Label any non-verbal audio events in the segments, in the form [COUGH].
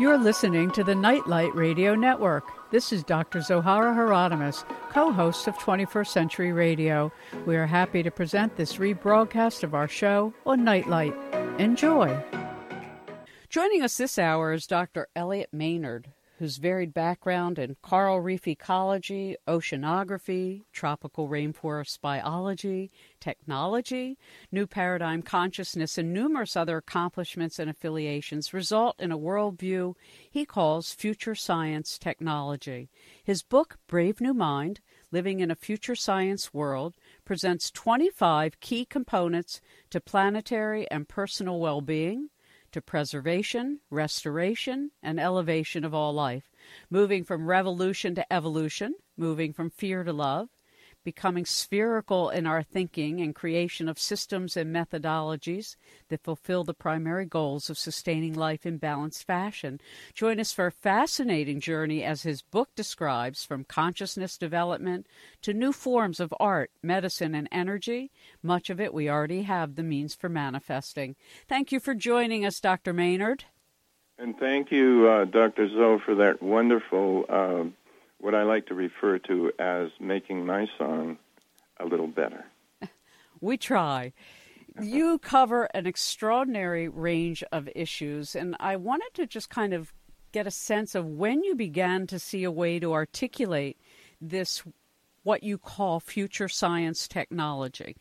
You're listening to the Nightlight Radio Network. This is Dr. Zohara Hieronymus, co host of 21st Century Radio. We are happy to present this rebroadcast of our show on Nightlight. Enjoy. Joining us this hour is Dr. Elliot Maynard, whose varied background in coral reef ecology, oceanography, tropical rainforest biology, technology, new paradigm consciousness, and numerous other accomplishments and affiliations result in a worldview he calls future science technology. His book, Brave New Mind Living in a Future Science World, presents 25 key components to planetary and personal well being to preservation, restoration, and elevation of all life, moving from revolution to evolution, moving from fear to love, becoming spherical in our thinking and creation of systems and methodologies that fulfill the primary goals of sustaining life in balanced fashion. Join us for a fascinating journey as his book describes from consciousness development to new forms of art, medicine, and energy. Much of it we already have the means for manifesting. Thank you for joining us, Dr. Maynard. And thank you, uh, Dr. Zoe, for that wonderful uh, what I like to refer to as making my song a little better. [LAUGHS] we try. You cover an extraordinary range of issues, and I wanted to just kind of get a sense of when you began to see a way to articulate this, what you call future science technology.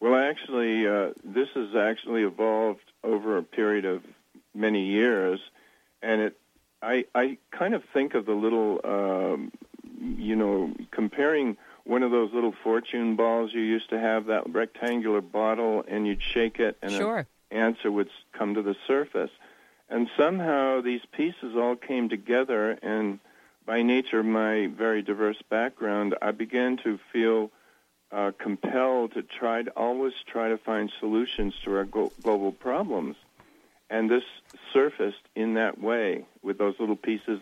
Well, actually, uh, this has actually evolved over a period of many years, and it I, I kind of think of the little, um, you know, comparing one of those little fortune balls you used to have, that rectangular bottle, and you'd shake it, and sure. an answer would come to the surface. And somehow these pieces all came together, and by nature of my very diverse background, I began to feel uh, compelled to try to always try to find solutions to our global problems. And this surfaced in that way with those little pieces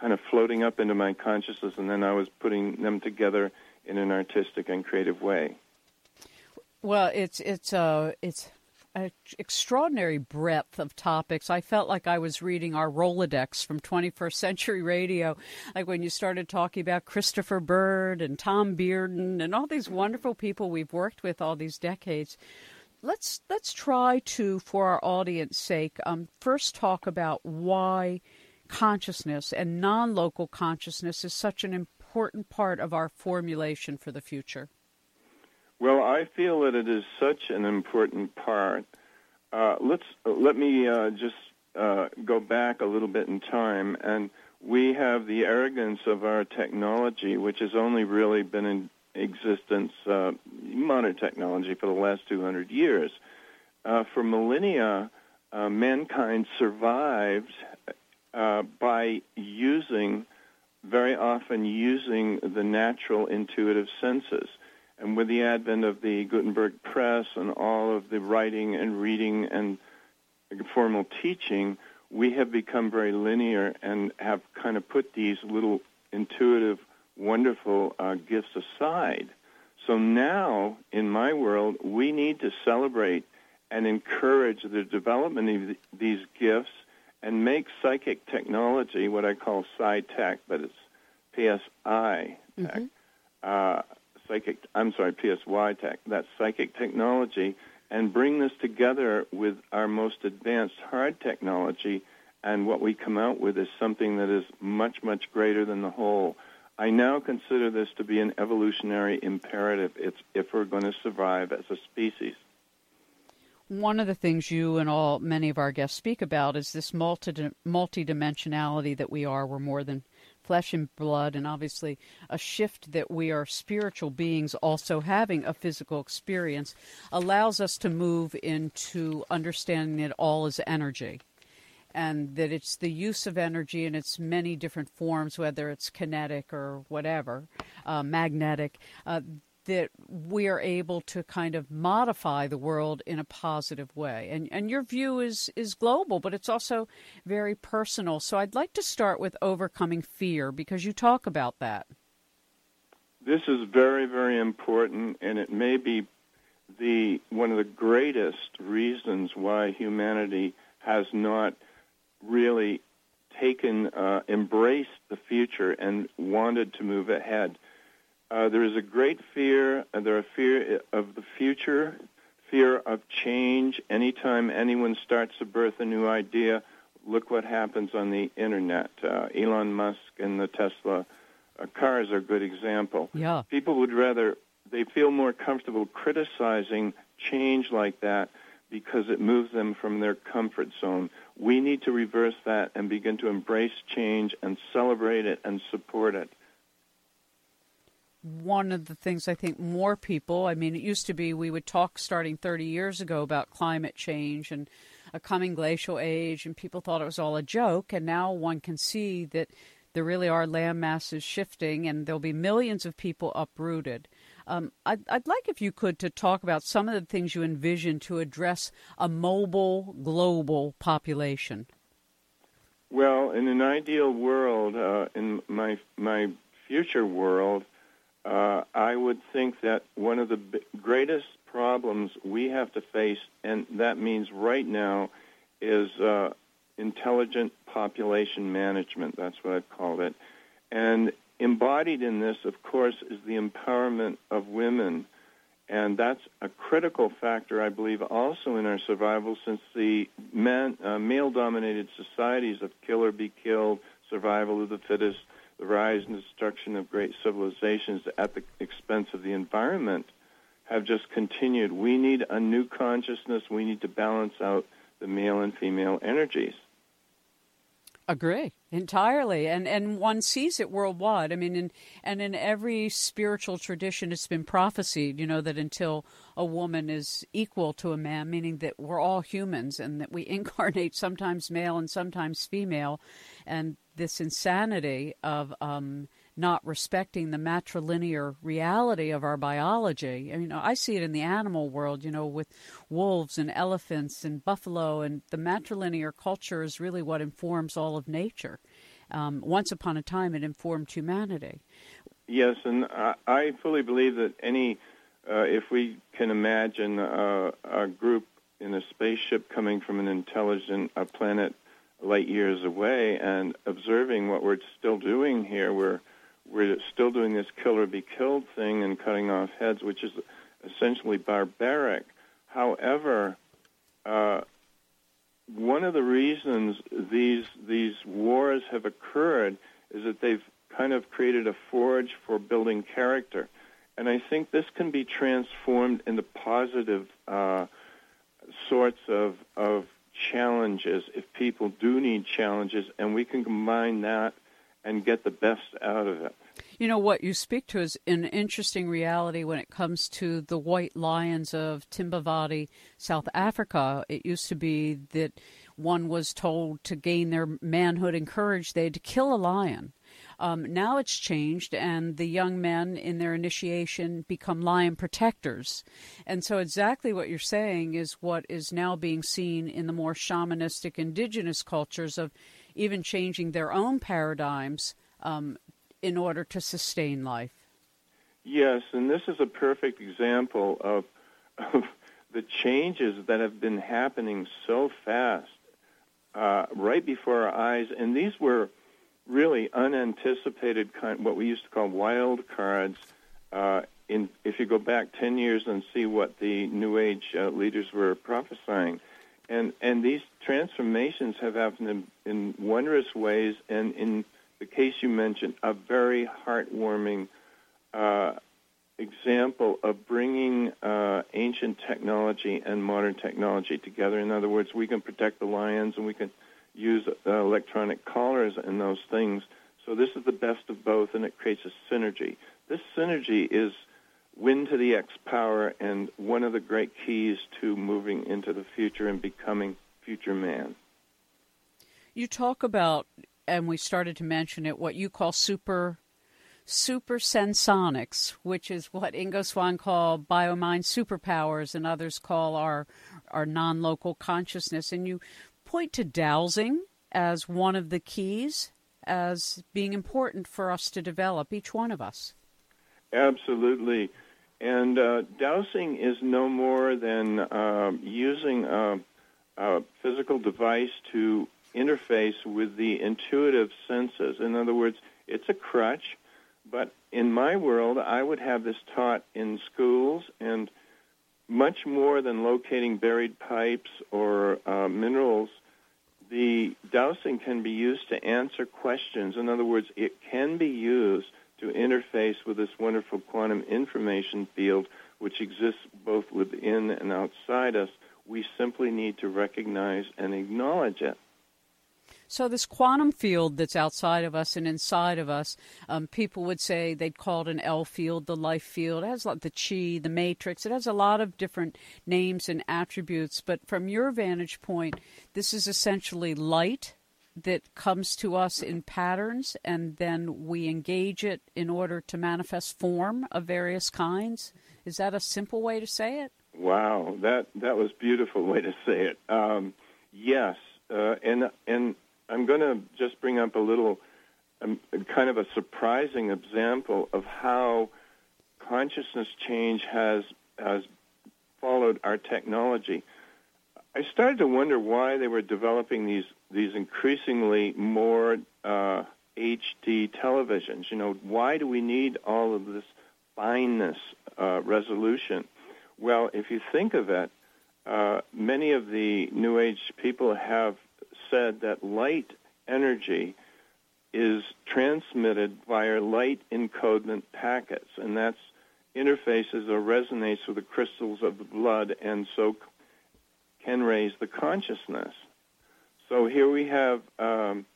kind of floating up into my consciousness, and then I was putting them together in an artistic and creative way. Well, it's it's uh it's an extraordinary breadth of topics. I felt like I was reading our Rolodex from 21st Century Radio, like when you started talking about Christopher Bird and Tom Bearden and all these wonderful people we've worked with all these decades let's let's try to, for our audience sake, um, first talk about why consciousness and non-local consciousness is such an important part of our formulation for the future. Well, I feel that it is such an important part. Uh, let's let me uh, just uh, go back a little bit in time, and we have the arrogance of our technology, which has only really been in existence, uh, modern technology, for the last 200 years. Uh, for millennia, uh, mankind survived uh, by using, very often using the natural intuitive senses. And with the advent of the Gutenberg press and all of the writing and reading and formal teaching, we have become very linear and have kind of put these little intuitive wonderful uh, gifts aside. So now, in my world, we need to celebrate and encourage the development of these gifts and make psychic technology what I call psi tech, but it's PSI tech. Mm-hmm. Uh, psychic, I'm sorry, PSY tech. That's psychic technology, and bring this together with our most advanced hard technology. And what we come out with is something that is much, much greater than the whole. I now consider this to be an evolutionary imperative it's, if we're going to survive as a species. One of the things you and all many of our guests speak about is this multi multidimensionality that we are. We're more than flesh and blood, and obviously a shift that we are spiritual beings also having a physical experience allows us to move into understanding that all is energy and that it's the use of energy in its many different forms, whether it's kinetic or whatever, uh, magnetic, uh, that we are able to kind of modify the world in a positive way. And, and your view is, is global, but it's also very personal. So I'd like to start with overcoming fear because you talk about that. This is very, very important, and it may be the one of the greatest reasons why humanity has not really taken, uh, embraced the future and wanted to move ahead. Uh, there is a great fear, uh, there are fear of the future, fear of change. Anytime anyone starts to birth a new idea, look what happens on the internet. Uh, Elon Musk and the Tesla uh, cars are a good example. Yeah. People would rather, they feel more comfortable criticizing change like that because it moves them from their comfort zone. We need to reverse that and begin to embrace change and celebrate it and support it one of the things I think more people, I mean, it used to be we would talk starting 30 years ago about climate change and a coming glacial age, and people thought it was all a joke. And now one can see that there really are land masses shifting, and there'll be millions of people uprooted. Um, I'd, I'd like if you could to talk about some of the things you envision to address a mobile global population. Well, in an ideal world, uh, in my my future world, uh, I would think that one of the b- greatest problems we have to face, and that means right now, is uh, intelligent population management. That's what I've called it. And embodied in this, of course, is the empowerment of women. And that's a critical factor, I believe, also in our survival since the uh, male dominated societies of kill or be killed, survival of the fittest, the rise and destruction of great civilizations at the expense of the environment have just continued. We need a new consciousness. We need to balance out the male and female energies. Agree entirely, and and one sees it worldwide. I mean, in, and in every spiritual tradition, it's been prophesied. You know that until a woman is equal to a man, meaning that we're all humans and that we [LAUGHS] incarnate sometimes male and sometimes female, and this insanity of um, not respecting the matrilinear reality of our biology. I mean, I see it in the animal world, you know, with wolves and elephants and buffalo, and the matrilinear culture is really what informs all of nature. Um, once upon a time, it informed humanity. Yes, and I, I fully believe that any, uh, if we can imagine uh, a group in a spaceship coming from an intelligent a planet light years away and observing what we're still doing here, we're we're still doing this kill or be killed thing and cutting off heads, which is essentially barbaric. However, uh, one of the reasons these these wars have occurred is that they've kind of created a forge for building character, and I think this can be transformed into positive uh, sorts of of challenges if people do need challenges, and we can combine that and get the best out of it. You know, what you speak to is an interesting reality when it comes to the white lions of Timbavati, South Africa. It used to be that one was told to gain their manhood and courage, they had to kill a lion. Um, now it's changed, and the young men in their initiation become lion protectors. And so, exactly what you're saying is what is now being seen in the more shamanistic indigenous cultures of even changing their own paradigms um, in order to sustain life. Yes, and this is a perfect example of, of the changes that have been happening so fast uh, right before our eyes. And these were really unanticipated kind, what we used to call wild cards. Uh, in, if you go back 10 years and see what the New Age uh, leaders were prophesying, and and these transformations have happened in, in wondrous ways, and in the case you mentioned, a very heartwarming uh, example of bringing uh, ancient technology and modern technology together. In other words, we can protect the lions, and we can use uh, electronic collars and those things. So this is the best of both, and it creates a synergy. This synergy is wind to the X power and one of the great keys to moving into the future and becoming future man. You talk about, and we started to mention it, what you call super super sensonics, which is what Ingo Swann called biomind superpowers, and others call our our non-local consciousness. And you point to dowsing as one of the keys as being important for us to develop, each one of us. Absolutely. And uh, dowsing is no more than uh, using a, a, physical device to interface with the intuitive senses. In other words, it's a crutch, but in my world, I would have this taught in schools and much more than locating buried pipes or uh, minerals. The dowsing can be used to answer questions. In other words, it can be used to interface with this wonderful quantum information field, which exists both within and outside us. We simply need to recognize and acknowledge it. So, this quantum field that's outside of us and inside of us, um, people would say they'd call it an L field, the life field. It has like the chi, the matrix. It has a lot of different names and attributes. But from your vantage point, this is essentially light that comes to us in patterns, and then we engage it in order to manifest form of various kinds. Is that a simple way to say it? Wow, that that was beautiful way to say it. Um, yes, uh, and and I'm going to just bring up a little, um, kind of a surprising example of how consciousness change has has followed our technology. I started to wonder why they were developing these these increasingly more uh, HD televisions. You know, why do we need all of this fineness uh, resolution? Well, if you think of it, uh, many of the New Age people have said that light energy is transmitted via light encodement packets, and that's interfaces or resonates with the crystals of the blood and so can raise the consciousness. So here we have um,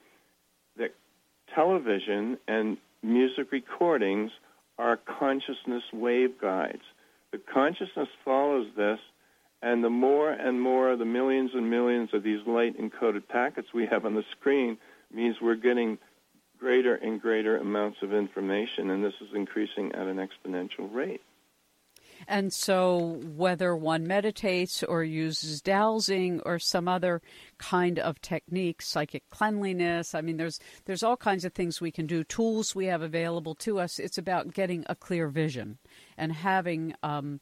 that television and music recordings are consciousness waveguides. The consciousness follows this and the more and more the millions and millions of these light encoded packets we have on the screen means we're getting greater and greater amounts of information, and this is increasing at an exponential rate. And so, whether one meditates or uses dowsing or some other kind of technique, psychic cleanliness, I mean, there's there's all kinds of things we can do, tools we have available to us. It's about getting a clear vision and having um,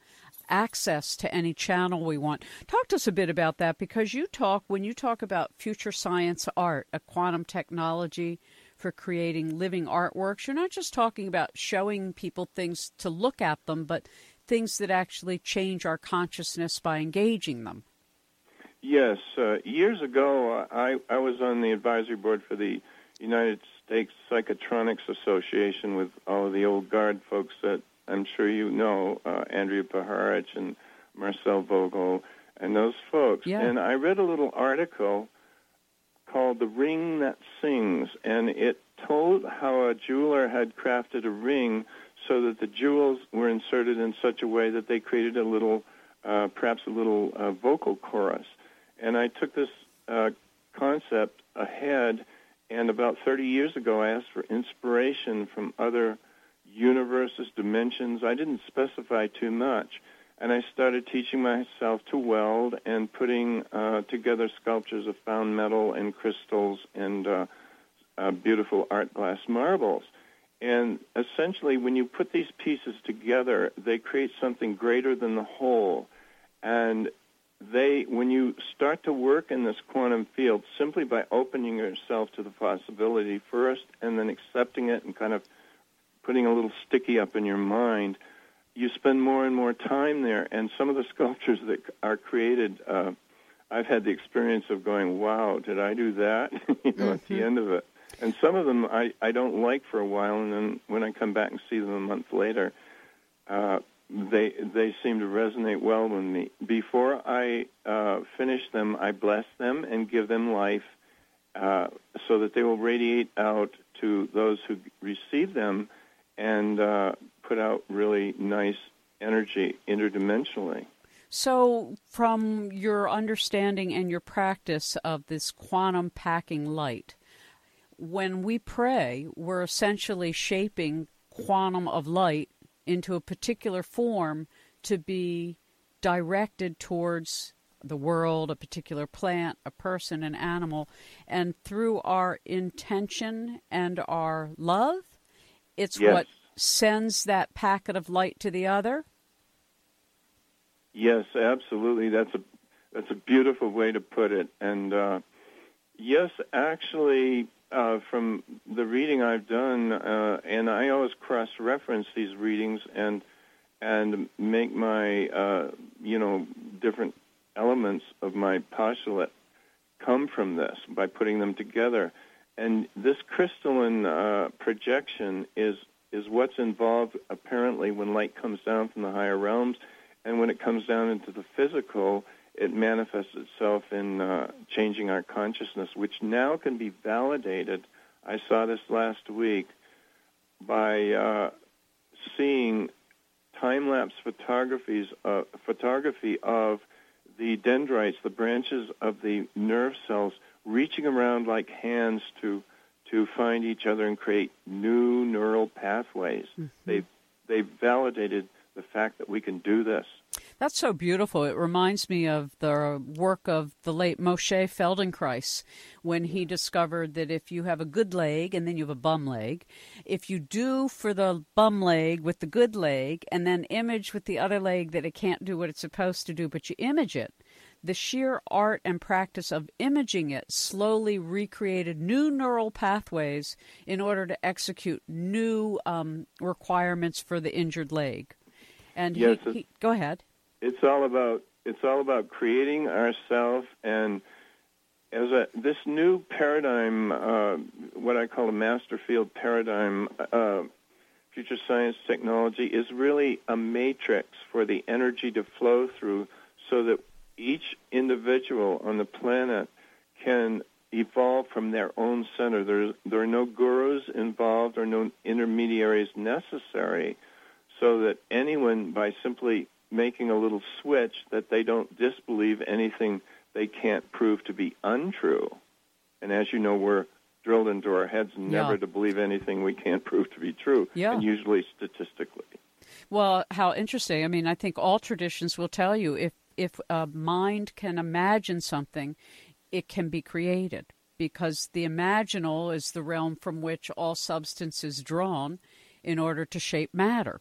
access to any channel we want. Talk to us a bit about that because you talk, when you talk about future science art, a quantum technology for creating living artworks, you're not just talking about showing people things to look at them, but things that actually change our consciousness by engaging them. Yes. Uh, years ago, I, I was on the advisory board for the United States Psychotronics Association with all of the old guard folks that I'm sure you know uh, Andrija Puharich and Marcel Vogel and those folks. Yeah. And I read a little article called The Ring That Sings, and it told how a jeweler had crafted a ring so that the jewels were inserted in such a way that they created a little, uh, perhaps a little uh, vocal chorus. And I took this uh, concept ahead, and about 30 years ago, I asked for inspiration from other universes, dimensions. I didn't specify too much. And I started teaching myself to weld and putting uh, together sculptures of found metal and crystals and uh, beautiful art glass marbles. And essentially, when you put these pieces together, they create something greater than the whole. And they, when you start to work in this quantum field, simply by opening yourself to the possibility first and then accepting it and kind of putting a little sticky up in your mind, you spend more and more time there. And some of the [LAUGHS] sculptures that are created, uh, I've had the experience of going, "Wow, did I do that?" [LAUGHS] you know, mm-hmm. at the mm-hmm. end of it. And some of them I I don't like for a while, and then when I come back and see them a month later, uh, they they seem to resonate well with me. Before I uh, finish them, I bless them and give them life, uh, so that they will radiate out to those who receive them and uh, put out really nice energy interdimensionally. So, from your understanding and your practice of this quantum packing light, when we pray, we're essentially shaping quantum of light into a particular form to be directed towards the world, a particular plant, a person, an animal. And through our intention and our love, it's yes. what sends that packet of light to the other? Yes, absolutely. That's a that's a beautiful way to put it. And uh, Yes, actually, uh, from the reading I've done, uh, and I always cross-reference these readings and and make my uh, you know different elements of my postulate come from this by putting them together. And this crystalline uh, projection is is what's involved apparently when light comes down from the higher realms, and when it comes down into the physical, it manifests itself in uh, changing our consciousness, which now can be validated. I saw this last week by uh, seeing time-lapse photographies, uh, photography of the dendrites, the branches of the nerve cells, reaching around like hands to to find each other and create new neural pathways. Mm-hmm. They they validated the fact that we can do this. That's so beautiful. It reminds me of the work of the late Moshe Feldenkrais when he discovered that if you have a good leg and then you have a bum leg, if you do for the bum leg with the good leg and then image with the other leg that it can't do what it's supposed to do, but you image it, the sheer art and practice of imaging it slowly recreated new neural pathways in order to execute new um, requirements for the injured leg. And yes, he, he, go ahead. It's all about it's all about creating ourselves and as a this new paradigm, uh, what I call a master field paradigm, uh, future science technology is really a matrix for the energy to flow through, so that each individual on the planet can evolve from their own center. There, there are no gurus involved or no intermediaries necessary so that anyone, by simply making a little switch, that they don't disbelieve anything they can't prove to be untrue. And as you know, we're drilled into our heads never yeah. to believe anything we can't [LAUGHS] prove to be true, yeah. and usually statistically. Well, how interesting. I mean, I think all traditions will tell you if if a mind can imagine something, it can be created because the imaginal is the realm from which all substance is drawn in order to shape matter.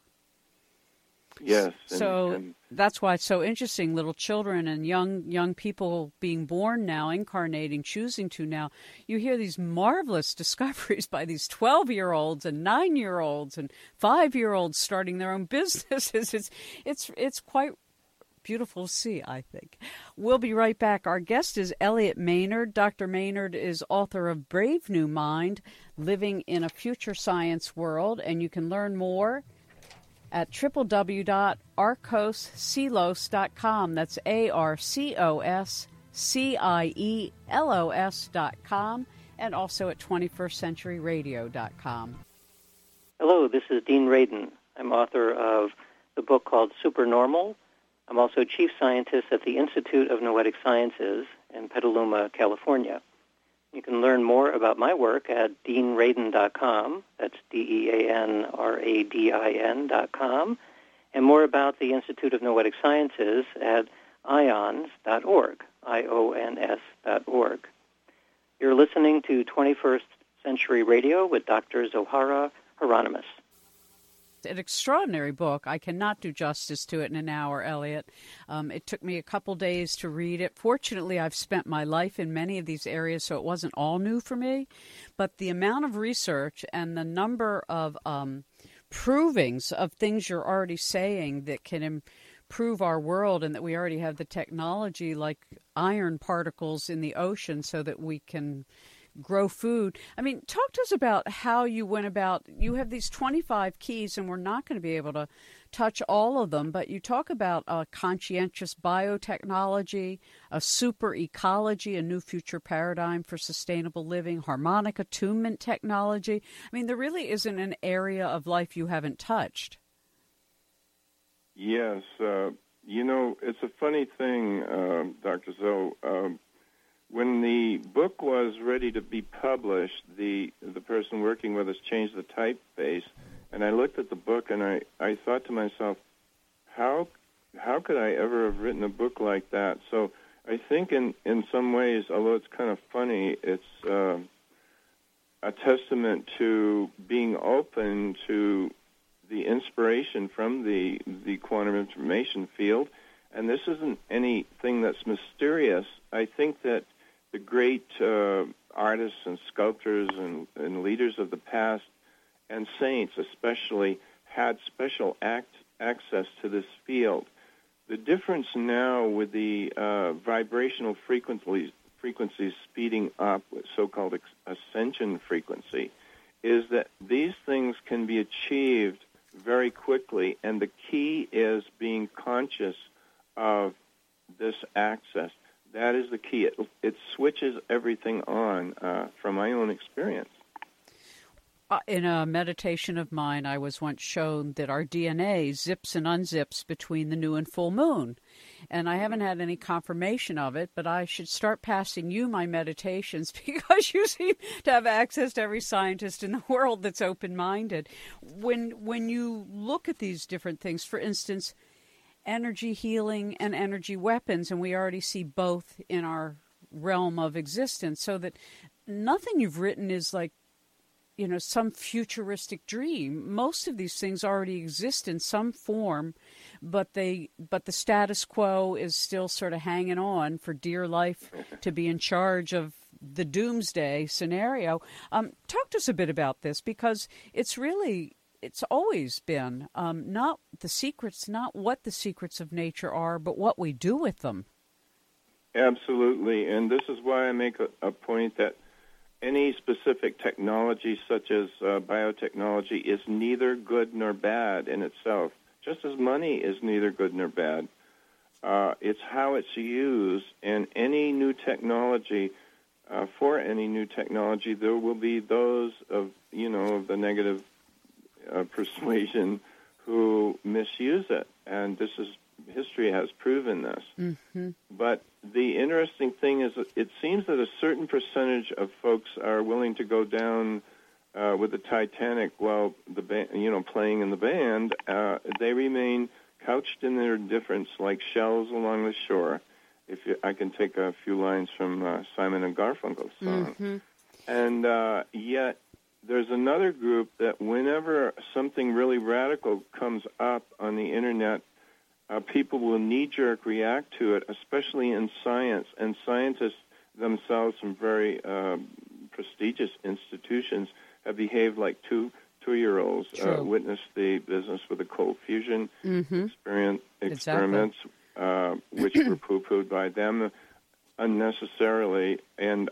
Yes. So and, and that's why it's so interesting. Little children and young young people being born now, incarnating, choosing to now. You hear these marvelous [LAUGHS] discoveries by these twelve year olds and nine year olds and five year olds starting their own [LAUGHS] businesses. It's it's it's quite beautiful to see, I think. We'll be right back. Our guest is Elliot Maynard. Dr. Maynard is author of Brave New Mind Living in a Future Science World, and you can learn more at www.arcoscielos.com. That's A R C O S C I E L O S.com, and also at 21stcenturyradio.com. Hello, this is Dean Radin. I'm author of the book called Supernormal. I'm also chief scientist at the Institute of Noetic Sciences in Petaluma, California. You can learn more about my work at deanradin.com. That's D-E-A-N-R-A-D-I-N dot com. And more about the Institute of Noetic Sciences at ions.org, I-O-N-S dot org. You're listening to 21st Century Radio with Dr. Zohara Hieronymus an extraordinary book. I cannot do justice to it in an hour, Elliot. Um, it took me a couple days to read it. Fortunately, I've spent my life in many of these areas, so it wasn't all new for me. But the amount of research and the number of um, provings of things you're already saying that can improve our world and that we already have the technology like iron particles in the ocean so that we can grow food. I mean, talk to us about how you went about. You have these 25 keys, and we're not going to be able to touch all of them, but you talk about a conscientious biotechnology, a super ecology, a new future paradigm for sustainable living, harmonic attunement technology. I mean, there really isn't an area of life you haven't touched. Yes. Uh, you know, it's a funny thing, uh, Dr. Zoe. When the book was ready to be published, the the person working with us changed the typeface, and I looked at the book and I I thought to myself, how how could I ever have written a book like that? So I think in in some ways, although it's kind of funny, it's uh, a testament to being open to the inspiration from the the quantum information field. And this isn't anything that's mysterious. I think that the great uh, artists and sculptors and, and leaders of the past and saints especially had special act, access to this field. The difference now with the uh, vibrational frequencies, frequencies speeding up, with so-called ascension frequency, is that these things can be achieved very quickly, and the key is being conscious of this access. That is the key. It, it switches everything on uh, from my own experience. Uh, in a meditation of mine, I was once shown that our DNA zips and unzips between the new and full moon. And I haven't had any confirmation of it, but I should start passing you my meditations [LAUGHS] because you seem to have access to every scientist in the world that's open minded. When, when you look at these different things, for instance, energy healing and energy weapons, and we already see both in our realm of existence, so that nothing you've written is like you know some futuristic dream. Most of these things already exist in some form but they but the status quo is still sort of hanging on for dear life to be in charge of the doomsday scenario. Um, talk to us a bit about this because it's really it's always been um, not the secrets not what the secrets of nature are but what we do with them. Absolutely. And this is why i make a, a point that any specific technology, such as uh, biotechnology, is neither good nor bad in itself, just as money is neither good nor bad. Uh, it's how it's used, and any new technology, uh, for any new technology, there will be those of you know of the negative uh, persuasion who misuse it, and this is history has proven this. Mm-hmm. But the interesting thing is, it seems that a certain percentage of folks are willing to go down uh, with the Titanic while the band, you know, playing in the band. Uh, they remain couched in their difference, like shells along the shore. If you, I can take a few lines from uh, Simon and Garfunkel's song, mm-hmm. and uh, yet there's another group that whenever something really radical comes up on the internet uh, people will knee jerk react to it, especially in science. And scientists themselves from very uh, prestigious institutions have behaved like two two year olds. Uh, witnessed the business with the cold fusion mm-hmm. experiment, experiments, exactly. uh, which were poo pooed by them unnecessarily. And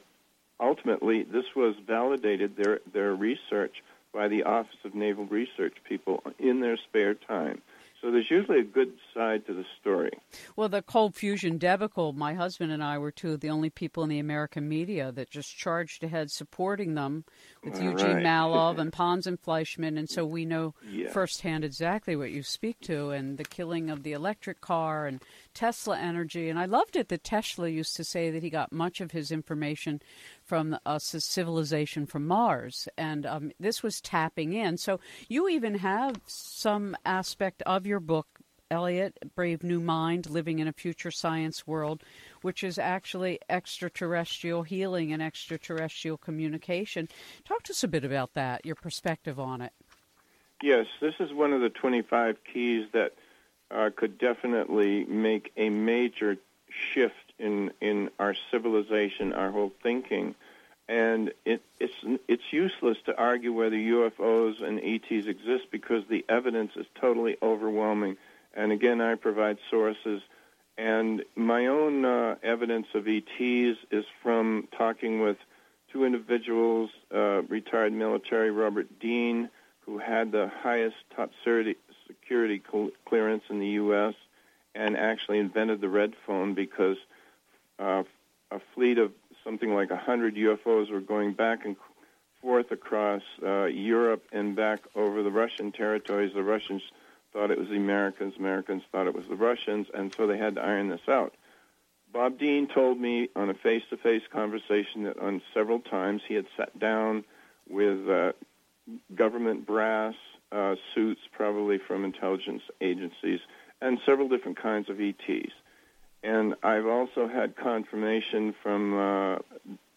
ultimately, this was validated their their research by the Office of Naval Research people in their spare time. So there's usually a good side to the story. Well, the cold fusion debacle, my husband and I were two of the only people in the American media that just charged ahead supporting them with All Eugene right. Mallove [LAUGHS] and Pons and Fleischmann, and so we know yeah. firsthand exactly what you speak to, and the killing of the electric car and Tesla energy. And I loved it that Tesla used to say that he got much of his information from us as civilization from Mars, and um, this was tapping in. So you even have some aspect of your book, Elliot, Brave New Mind, Living in a Future Science World, which is actually extraterrestrial healing and extraterrestrial communication. Talk to us a bit about that, your perspective on it. Yes, this is one of the 25 keys that uh, could definitely make a major shift in in our civilization, our whole thinking, and it, it's it's useless to argue whether UFOs and ETs exist because the evidence is totally overwhelming. And again, I provide sources, and my own uh, evidence of ETs is from talking with two individuals, uh, retired military Robert Dean, who had the highest top security clearance in the U.S. and actually invented the red phone because uh, a fleet of something like 100 UFOs were going back and forth across uh, Europe and back over the Russian territories. The Russians thought it was the Americans, Americans thought it was the Russians, and so they had to iron this out. Bob Dean told me on a face to face conversation that on several times he had sat down with uh, government brass uh, suits, probably from intelligence agencies, and several different kinds of ETs. And I've also had confirmation from uh,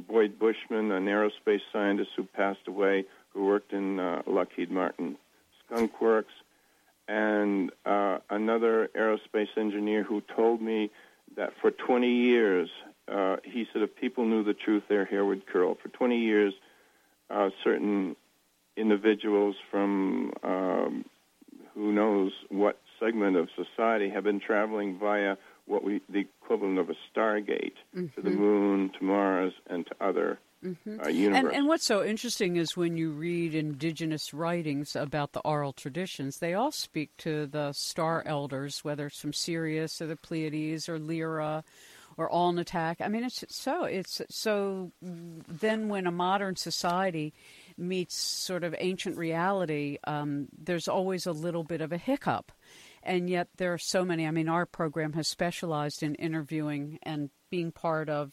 Boyd Bushman, an aerospace scientist who passed away, who worked in uh, Lockheed Martin Skunk Works, and uh, another aerospace engineer who told me that for 20 years uh, he said if people knew the truth, their hair would curl. For 20 years, uh, certain individuals from um, who knows what segment of society have been traveling via what we the equivalent of a stargate mm-hmm. to the mm-hmm. moon, to Mars, and to other mm-hmm. And, and, what's so interesting is when you read indigenous writings about the oral traditions, they all speak to the star elders, whether it's from Sirius or the Pleiades or Lyra or Alnitak. I mean, it's so it's so. Then when a modern society meets sort of ancient reality, um, there's always a little bit of a hiccup. And yet there are so many. I mean, our program has specialized in interviewing and being part of,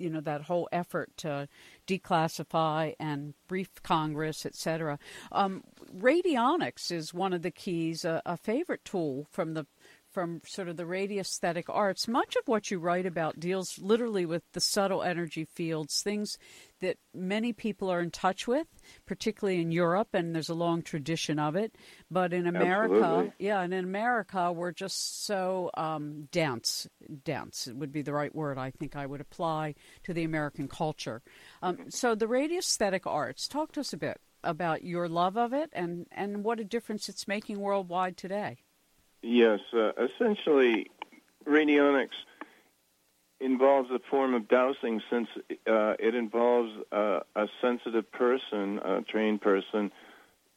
you know, that whole effort to declassify and brief Congress, etc. Um, radionics is one of the keys, a, a favorite tool from the from sort of the radiesthetic arts, much of what you write about deals literally with the subtle energy fields, things that many people are in touch with, particularly in Europe, and there's a long tradition of it. But in America, Absolutely. yeah, and in America, we're just so um, dense. Dense would be the right word I think I would apply to the American culture. Um, so the radiesthetic arts, talk to us a bit about your love of it and, and what a difference it's making worldwide today. Yes, uh, essentially, radionics involves a form of dowsing since uh, it involves uh, a sensitive person, a trained person,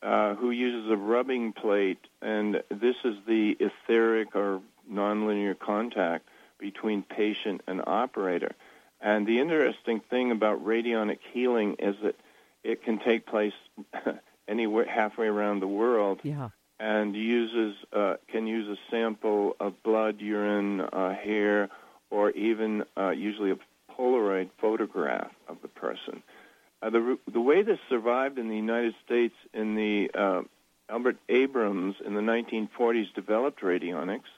uh, who uses a rubbing plate, and this is the etheric or nonlinear contact between patient and operator. And the interesting thing about radionic healing is that it can take place [LAUGHS] anywhere halfway around the world. Yeah and uses uh, can use a sample of blood, urine, uh, hair, or even uh, usually a Polaroid photograph of the person. Uh, the the way this survived in the United States in the uh, Albert Abrams in the 1940s developed radionics,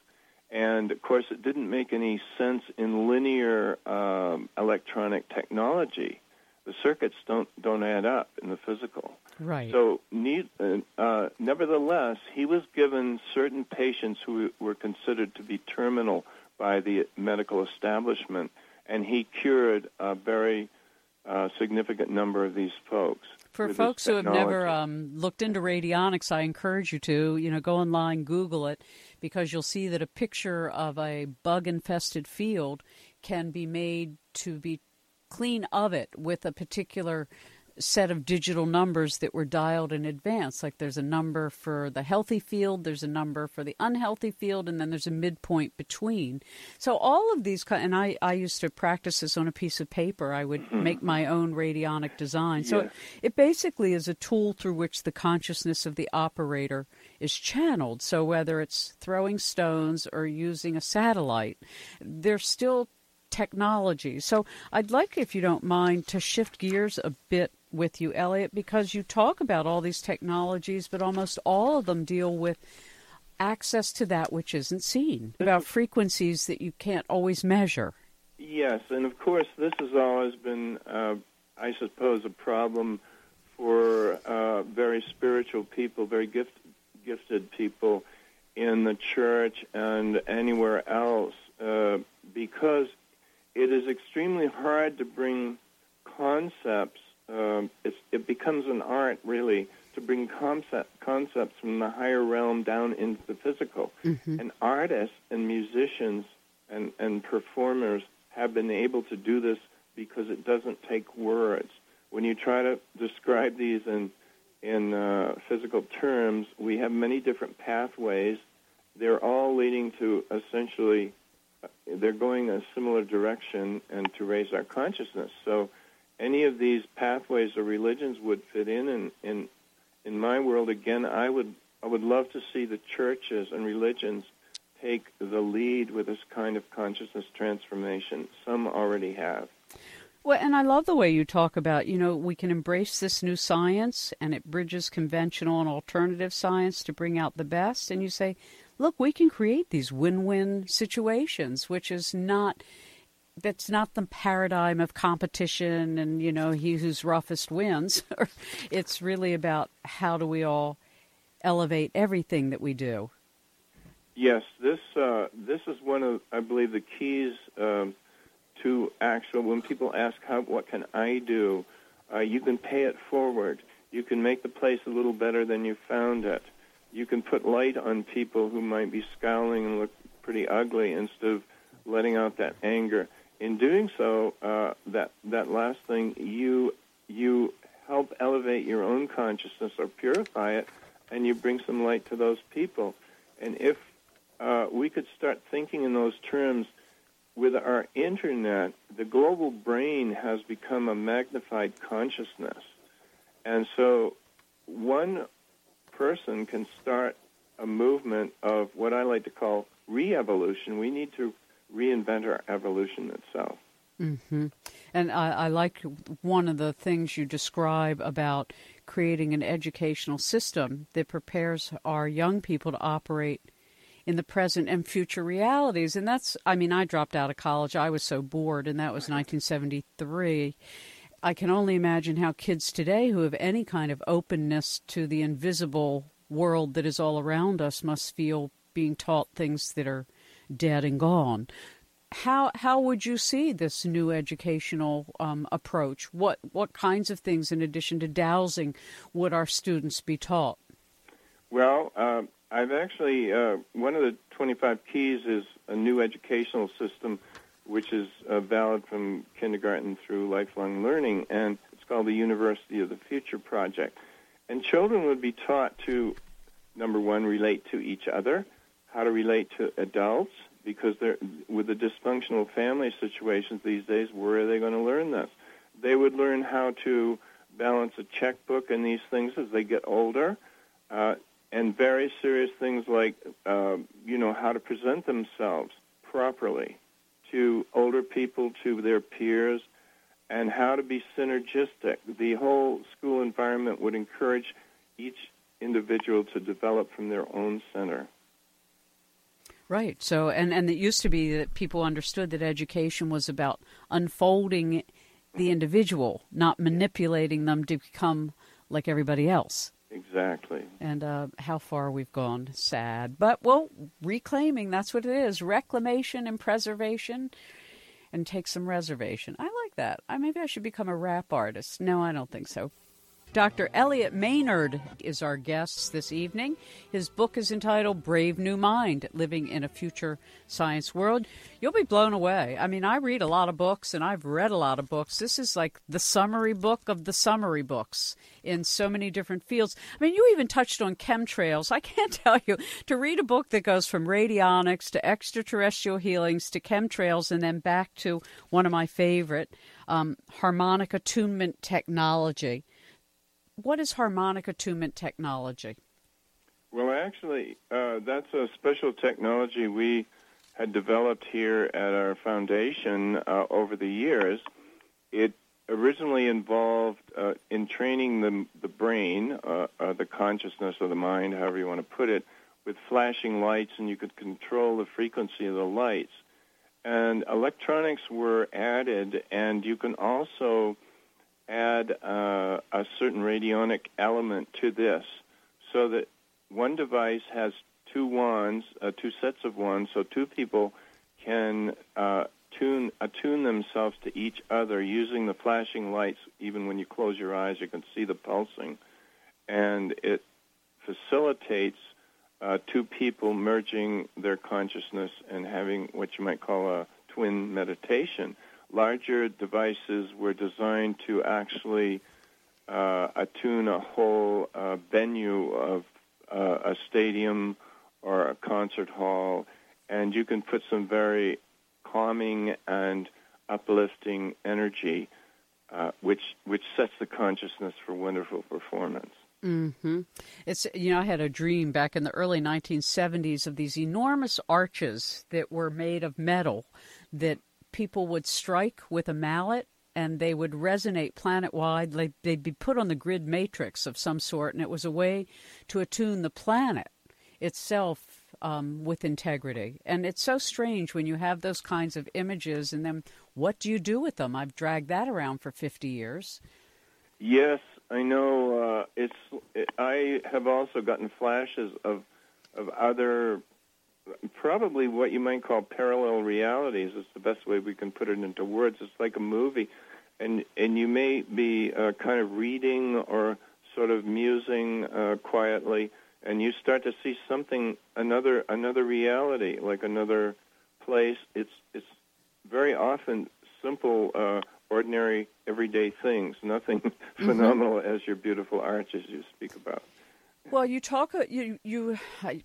and of course it didn't make any sense in linear um, electronic technology. The circuits don't don't add up in the physical. Right. So, need, uh, nevertheless, he was given certain patients who were considered to be terminal by the medical establishment, and he cured a very uh, significant number of these folks. For folks who have never um, looked into radionics, I encourage you to, you know, go online, Google it, because you'll see that a picture of a bug-infested field can be made to be clean of it with a particular set of digital numbers that were dialed in advance. Like there's a number for the healthy field, there's a number for the unhealthy field, and then there's a midpoint between. So all of these, and I, I used to practice this on a piece of paper. I would mm-hmm. make my own radionic design. So it, it basically is a tool through which the consciousness of the operator is channeled. So whether it's throwing stones or using a satellite, they're still technology. So I'd like, if you don't mind, to shift gears a bit with you, Elliot, because you talk about all these technologies, but almost all of them deal with access to that which isn't seen, about frequencies that you can't always measure. Yes, and of course, this has always been, uh, I suppose, a problem for uh, very spiritual people, very gift, gifted people in the church and anywhere else, uh, because it is extremely hard to bring concepts um, it becomes an art really to bring concept, concepts from the higher realm down into the physical. Mm-hmm. And artists and musicians and, and performers have been able to do this because it doesn't take words. When you try to describe these in in uh, physical terms, we have many different pathways. They're all leading to essentially, uh, they're going a similar direction and to raise our consciousness. So any of these pathways or religions would fit in and in in my world again I would I would love to see the churches and religions take the lead with this kind of consciousness transformation. Some already have. Well, and I love the way you talk about, you know, we can embrace this new science and it bridges conventional and alternative science to bring out the best. And you say, look, we can create these win win situations, which is not that's not the paradigm of competition and you know he who's roughest wins. [LAUGHS] it's really about how do we all elevate everything that we do. Yes, this uh, this is one of I believe the keys um, to actual. When people ask, "How? What can I do?" Uh, you can pay it forward. You can make the place a little better than you found it. You can put light on people who might be scowling and look pretty ugly instead of letting out that anger. In doing so, uh, that that last thing, you you help elevate your own consciousness or purify it, and you bring some light to those people. And if uh, we could start thinking in those terms with our internet, the global brain has become a magnified consciousness. And so one person can start a movement of what I like to call re evolution. We need to reinvent our evolution itself. Mm-hmm. And I, I like one of the things you describe about creating an educational system that prepares our young people to operate in the present and future realities. And that's, I mean, I dropped out of college. I was so bored, and that was 1973. I can only imagine how kids today who have any kind of openness to the invisible world that is all around us must feel being taught things that are dead and gone. How how would you see this new educational um, approach? What what kinds of things, in addition to dowsing, would our students be taught? Well, uh, I've actually uh, one of the 25 keys is a new educational system, which is uh, valid from kindergarten through lifelong learning, and it's called the University of the Future project. And children would be taught to, number one, relate to each other, how to relate to adults, because they're with the dysfunctional family situations these days. Where are they going to learn this? They would learn how to balance a checkbook and these things as they get older. Uh, and very serious things like, uh, you know, how to present themselves properly to older people, to their peers, and how to be synergistic. The whole school environment would encourage each individual to develop from their own center. Right. So, and and it used to be that people understood that education was about unfolding the individual, not manipulating them to become like everybody else. Exactly. And uh, how far we've gone. Sad. But, well, reclaiming, that's what it is reclamation and preservation, and take some reservation. I like that. I, maybe I should become a rap artist. No, I don't think so. Dr. Elliott Maynard is our guest this evening. His book is entitled Brave New Mind Living in a Future Science World. You'll be blown away. I mean, I read a lot of books and I've read a lot of books. This is like the summary book of the summary books in so many different fields. I mean, you even touched on chemtrails. I can't [LAUGHS] tell you to read a book that goes from radionics to extraterrestrial healings to chemtrails and then back to one of my favorite um, harmonic attunement technology what is harmonic attunement technology? Well, actually, uh, that's a special technology we had developed here at our foundation uh, over the years. It originally involved uh, in training the, the brain, uh, uh, the consciousness of the mind, however you want to put it, with flashing lights, and you could control the frequency of the lights. And electronics were added, and you can also add uh, a certain radionic element to this so that one device has two wands, uh, two sets of wands, so two people can uh, tune attune themselves to each other using the flashing lights. Even when you close your eyes, you can see the pulsing, and it facilitates uh, two people merging their consciousness and having what you might call a twin meditation larger devices were designed to actually uh, attune a whole uh, venue of uh, a stadium or a concert hall, and you can put some very calming and uplifting energy, uh, which which sets the consciousness for wonderful performance. Mm-hmm. It's you know I had a dream back in the early 1970s of these enormous arches that were made of metal that people would strike with a mallet and they would resonate planet wide. They'd be put on the grid matrix of some sort, and it was a way to attune the planet itself um, with integrity. And it's so strange when you have those kinds of images, and then what do you do with them? I've dragged that around for 50 years. Yes, I know. Uh, it's. It, I have also gotten flashes of of other probably what you might call parallel realities. Is the best way we can put it into words. It's like a movie, and and you may be uh, kind of reading or sort of musing uh, quietly, and you start to see something another another reality, like another place. It's it's very often simple, uh, ordinary, everyday things. Nothing [LAUGHS] mm-hmm. phenomenal as your beautiful arches you speak about. Well, you talk, uh, you, you,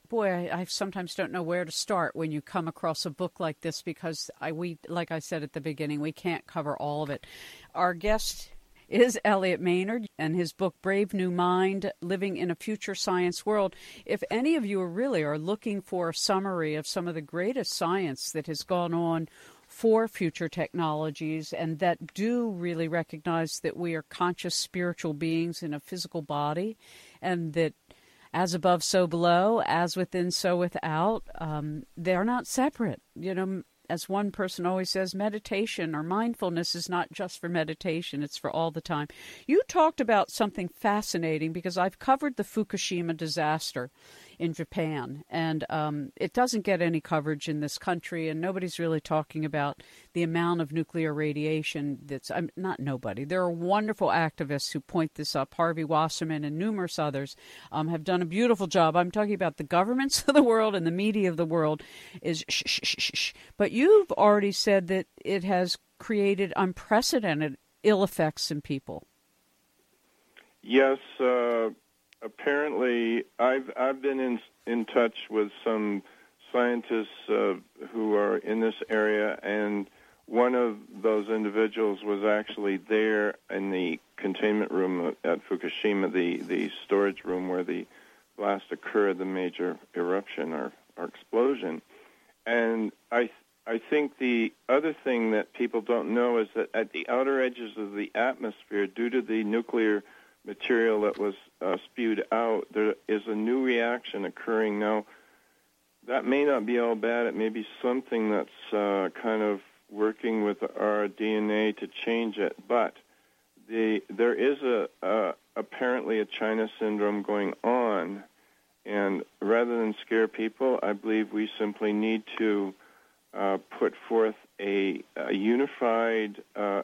boy, I, I, sometimes don't know where to start when you come across a book like this because I, we, like I said at the beginning, we can't cover all of it. Our guest is Elliott Maynard and his book Brave New Mind Living in a Future Science World. If any of you really are looking for a summary of some of the greatest science that has gone on for future technologies and that do really recognize that we are conscious spiritual beings in a physical body and that as above, so below, as within, so without. Um, they're not separate. You know, as one person always says, meditation or mindfulness is not just for meditation, it's for all the time. You talked about something fascinating because I've covered the Fukushima disaster in Japan. And um, it doesn't get any coverage in this country, and nobody's really talking about the amount of nuclear radiation that's um, not nobody. There are wonderful activists who point this up. Harvey Wasserman and numerous others um, have done a beautiful job. I'm talking about the governments [LAUGHS] of the world and the media of the world is shh, shh, shh, shh. But you've already said that it has created unprecedented ill effects in people. Yes, uh, apparently, I've I've been in in touch with some scientists uh, who are in this area, and one of those individuals was actually there in the containment room at Fukushima, the the storage room where the blast occurred, the major eruption or, or explosion, and I. I think the other thing that people don't know is that at the outer edges of the atmosphere, due to the nuclear material that was uh, spewed out, there is a new reaction occurring now. That may not be all bad. It may be something that's uh, kind of working with our DNA to change it. But the there is a, apparently a China syndrome going on, and rather than scare people, I believe we simply need to uh, put forth a, a unified uh,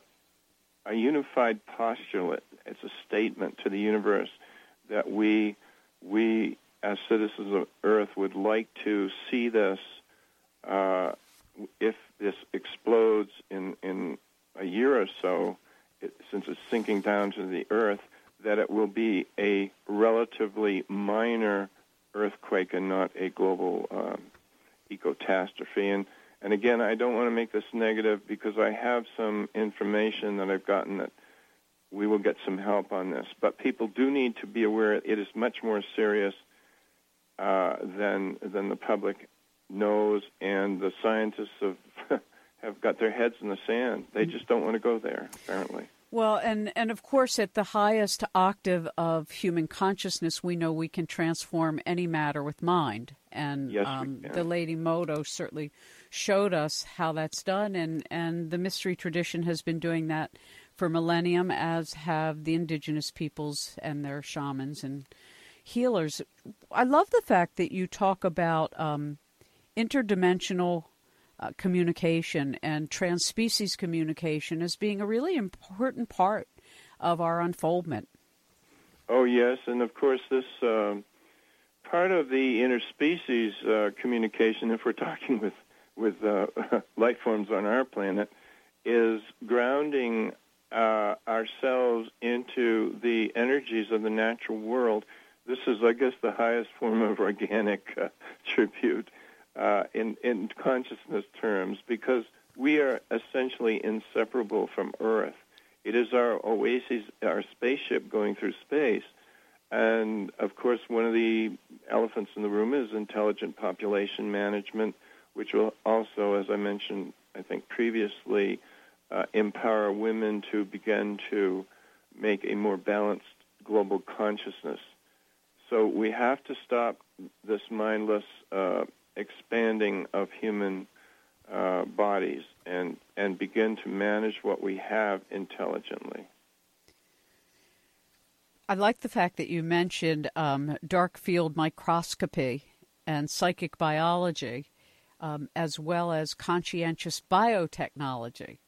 a unified postulate. It's a statement to the universe that we we as citizens of Earth would like to see this. Uh, if this explodes in in a year or so, it, since it's sinking down to the Earth, that it will be a relatively minor earthquake and not a global um, ecotastrophe. And and again, I don't want to make this negative because I have some information that I've gotten that we will get some help on this. But people do need to be aware it is much more serious uh, than than the public knows, and the scientists have [LAUGHS] have got their heads in the sand. They just don't want to go there, apparently. Well, and, and of course, at the highest octave of human consciousness, we know we can transform any matter with mind. And yes, um, the Lady Moto certainly showed us how that's done, and, and the mystery tradition has been doing that for millennium, as have the indigenous peoples and their shamans and healers. I love the fact that you talk about um, interdimensional uh, communication and transspecies communication as being a really important part of our unfoldment. Oh, yes, and of course, this uh, part of the interspecies uh, communication, [LAUGHS] if we're talking with with uh, [LAUGHS] life forms on our planet, is grounding uh, ourselves into the energies of the natural world. This is, I guess, the highest form of organic uh, [LAUGHS] tribute uh, in, in consciousness terms because we are essentially inseparable from Earth. It is our oasis, our spaceship going through space. And of course, one of the elephants in the room is intelligent population management, which will also, as I mentioned, I think previously, uh, empower women to begin to make a more balanced global consciousness. So we have to stop this mindless uh, expanding of human uh, bodies and, and begin to manage what we have intelligently. I like the fact that you mentioned um, dark field microscopy and psychic biology, um, as well as conscientious biotechnology.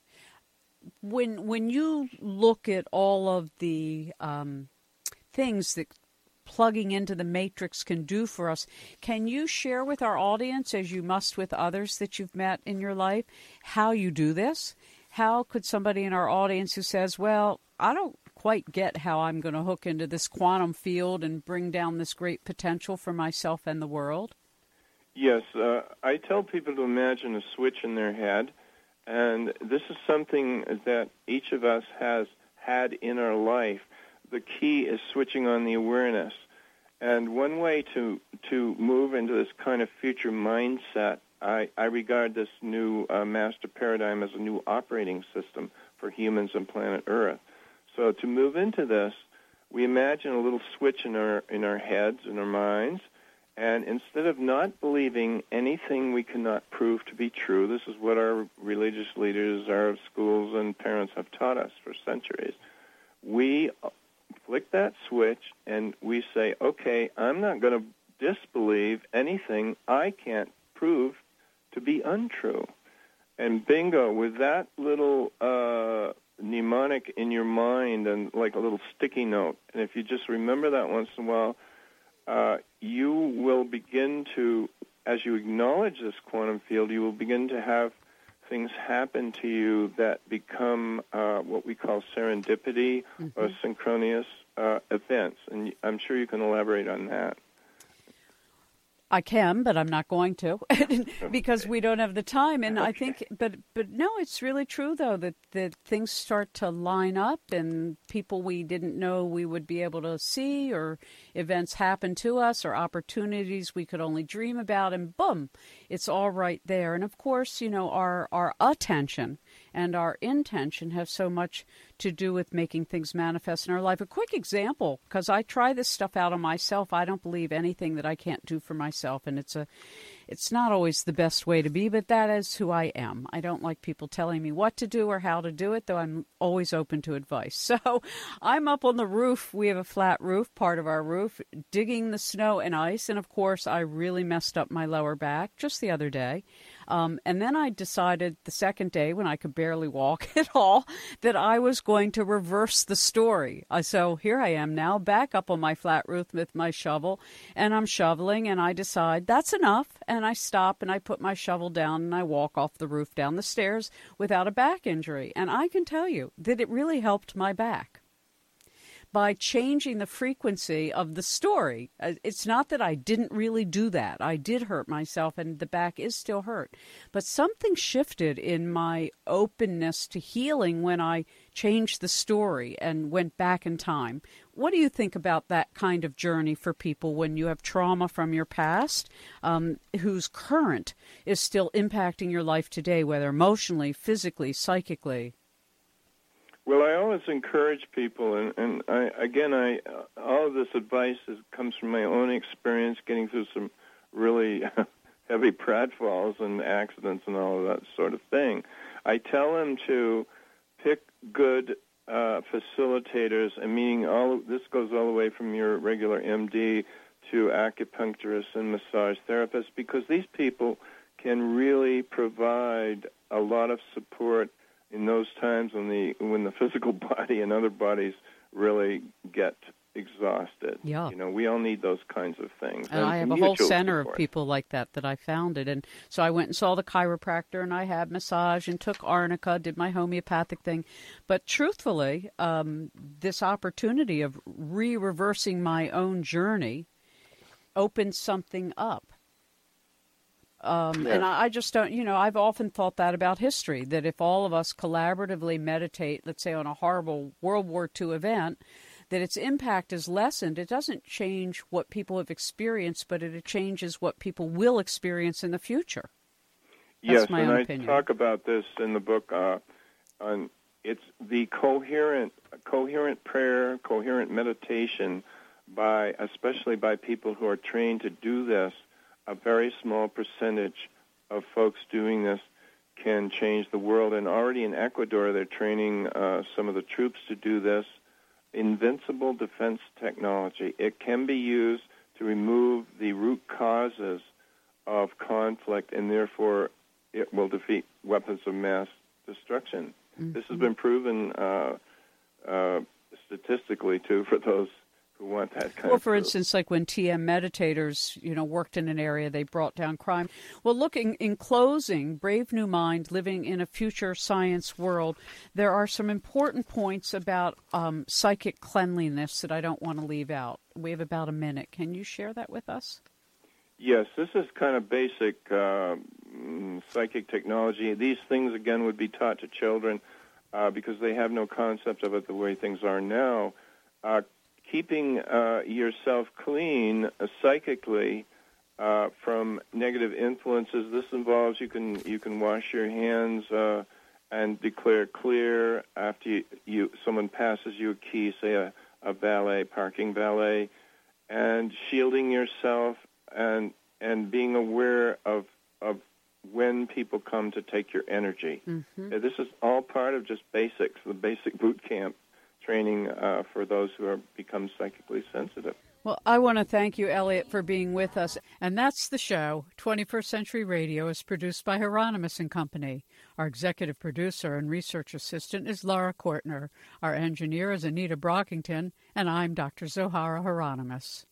When when you look at all of the um, things that plugging into the matrix can do for us. Can you share with our audience, as you must with others that you've met in your life, how you do this? How could somebody in our audience who says, Well, I don't quite get how I'm going to hook into this quantum field and bring down this great potential for myself and the world? Yes, uh, I tell people to imagine a switch in their head, and this is something that each of us has had in our life the key is switching on the awareness. And one way to to move into this kind of future mindset, I, I regard this new uh, master paradigm as a new operating system for humans and planet Earth. So to move into this, we imagine a little switch in our in our heads in our minds, and instead of not believing anything we cannot prove to be true, this is what our religious leaders, our schools, and parents have taught us for centuries. We flick that switch and we say, okay, I'm not going to disbelieve anything I can't prove to be untrue. And bingo, with that little uh, mnemonic in your mind and like a little sticky note, and if you just remember that once in a while, uh, you will begin to, as you acknowledge this quantum field, you will begin to have things happen to you that become uh, what we call serendipity mm-hmm. or synchronous uh, events. And I'm sure you can elaborate on that. I can, but I'm not going to [LAUGHS] because we don't have the time. And okay. I think, but but no, it's really true though that that things start to line up, and people we didn't know we would be able to see, or events happen to us, or opportunities we could only dream about, and boom, it's all right there. And of course, you know, our our attention and our intention have so much to do with making things manifest in our life. A quick example, because I try this stuff out on myself. I don't believe anything that I can't do for myself, and it's a it's not always the best way to be, but that is who I am. I don't like people telling me what to do or how to do it, though I'm always open to advice. [LAUGHS] So I'm up on the roof. We have a flat roof, part of our roof, digging the snow and ice. And of course, I really messed up my lower back just the other day. Um, and then I decided the second day, when I could barely walk [LAUGHS] at all, that I was going to reverse the story. Uh, so here I am now, back up on my flat roof with my shovel, and I'm shoveling, and I decide that's enough. And I stop and I put my shovel down and I walk off the roof down the stairs without a back injury. And I can tell you that it really helped my back by changing the frequency of the story. Uh, it's not that I didn't really do that. I did hurt myself, and the back is still hurt. But something shifted in my openness to healing when I changed the story and went back in time. What do you think about that kind of journey for people when you have trauma from your past, um, whose current is still impacting your life today, whether emotionally, physically, psychically? Well, I always encourage people, and, and I, again, I all of this advice is, comes from my own experience, getting through some really [LAUGHS] heavy pratfalls and accidents and all of that sort of thing. I tell them to pick good uh, facilitators, and meaning all this goes all the way from your regular MD to acupuncturists and massage therapists, because these people can really provide a lot of support in those times when the when the physical [LAUGHS] body and other bodies really get exhausted. Yeah. You know, we all need those kinds of things. And, and I have a whole center support. of people like that that I founded. And so I went and saw the chiropractor and I had massage and took arnica, did my homeopathic thing. But truthfully, um, this opportunity of re reversing my own journey opened something up. Um, yeah. And I, just don't, you know, I've often thought that about history that if all of us collaboratively meditate, let's say on a horrible World War II event, that its impact is lessened. It doesn't change what people have experienced, but it changes what people will experience in the future. That's yes, and opinion. I talk about this in the book. Uh, on it's the coherent, coherent prayer, coherent meditation by, especially by people who are trained to do this a very small percentage of folks doing this can change the world. And already in Ecuador, they're training uh, some of the troops to do this. Invincible defense technology. It can be used to remove the root causes of conflict, and therefore it will defeat weapons of mass destruction. Mm-hmm. This has been proven uh, uh, statistically too for those who want that kind well, for instance, like when TM meditators, you know, worked in an area, they brought down crime. Well, looking in closing, Brave New Mind, living in a future science world, there are some important points about um, psychic cleanliness that I don't want to leave out. We have about a minute. Can you share that with us? Yes, this is kind of basic uh, mm, psychic technology. These things, again, would be taught to children uh, because they have no concept of it the way things are now. Uh, keeping uh, yourself clean uh, psychically uh, from negative influences. This involves you can you can wash your hands uh, and declare clear after you, you, someone passes you a key, say a, a valet, parking valet, and shielding yourself and and being aware of of when people come to take your energy. Mm-hmm. This is all part of just basics, the basic boot camp training uh, for those who are become psychically sensitive. Well, I want to thank you, Elliott, for being with us. And that's the show. 21st Century Radio is produced by Hieronimus and Company. Our executive producer and research assistant is Laura Kortner. Our engineer is Anita Brockington, and I'm Dr. Zohara Hieronimus.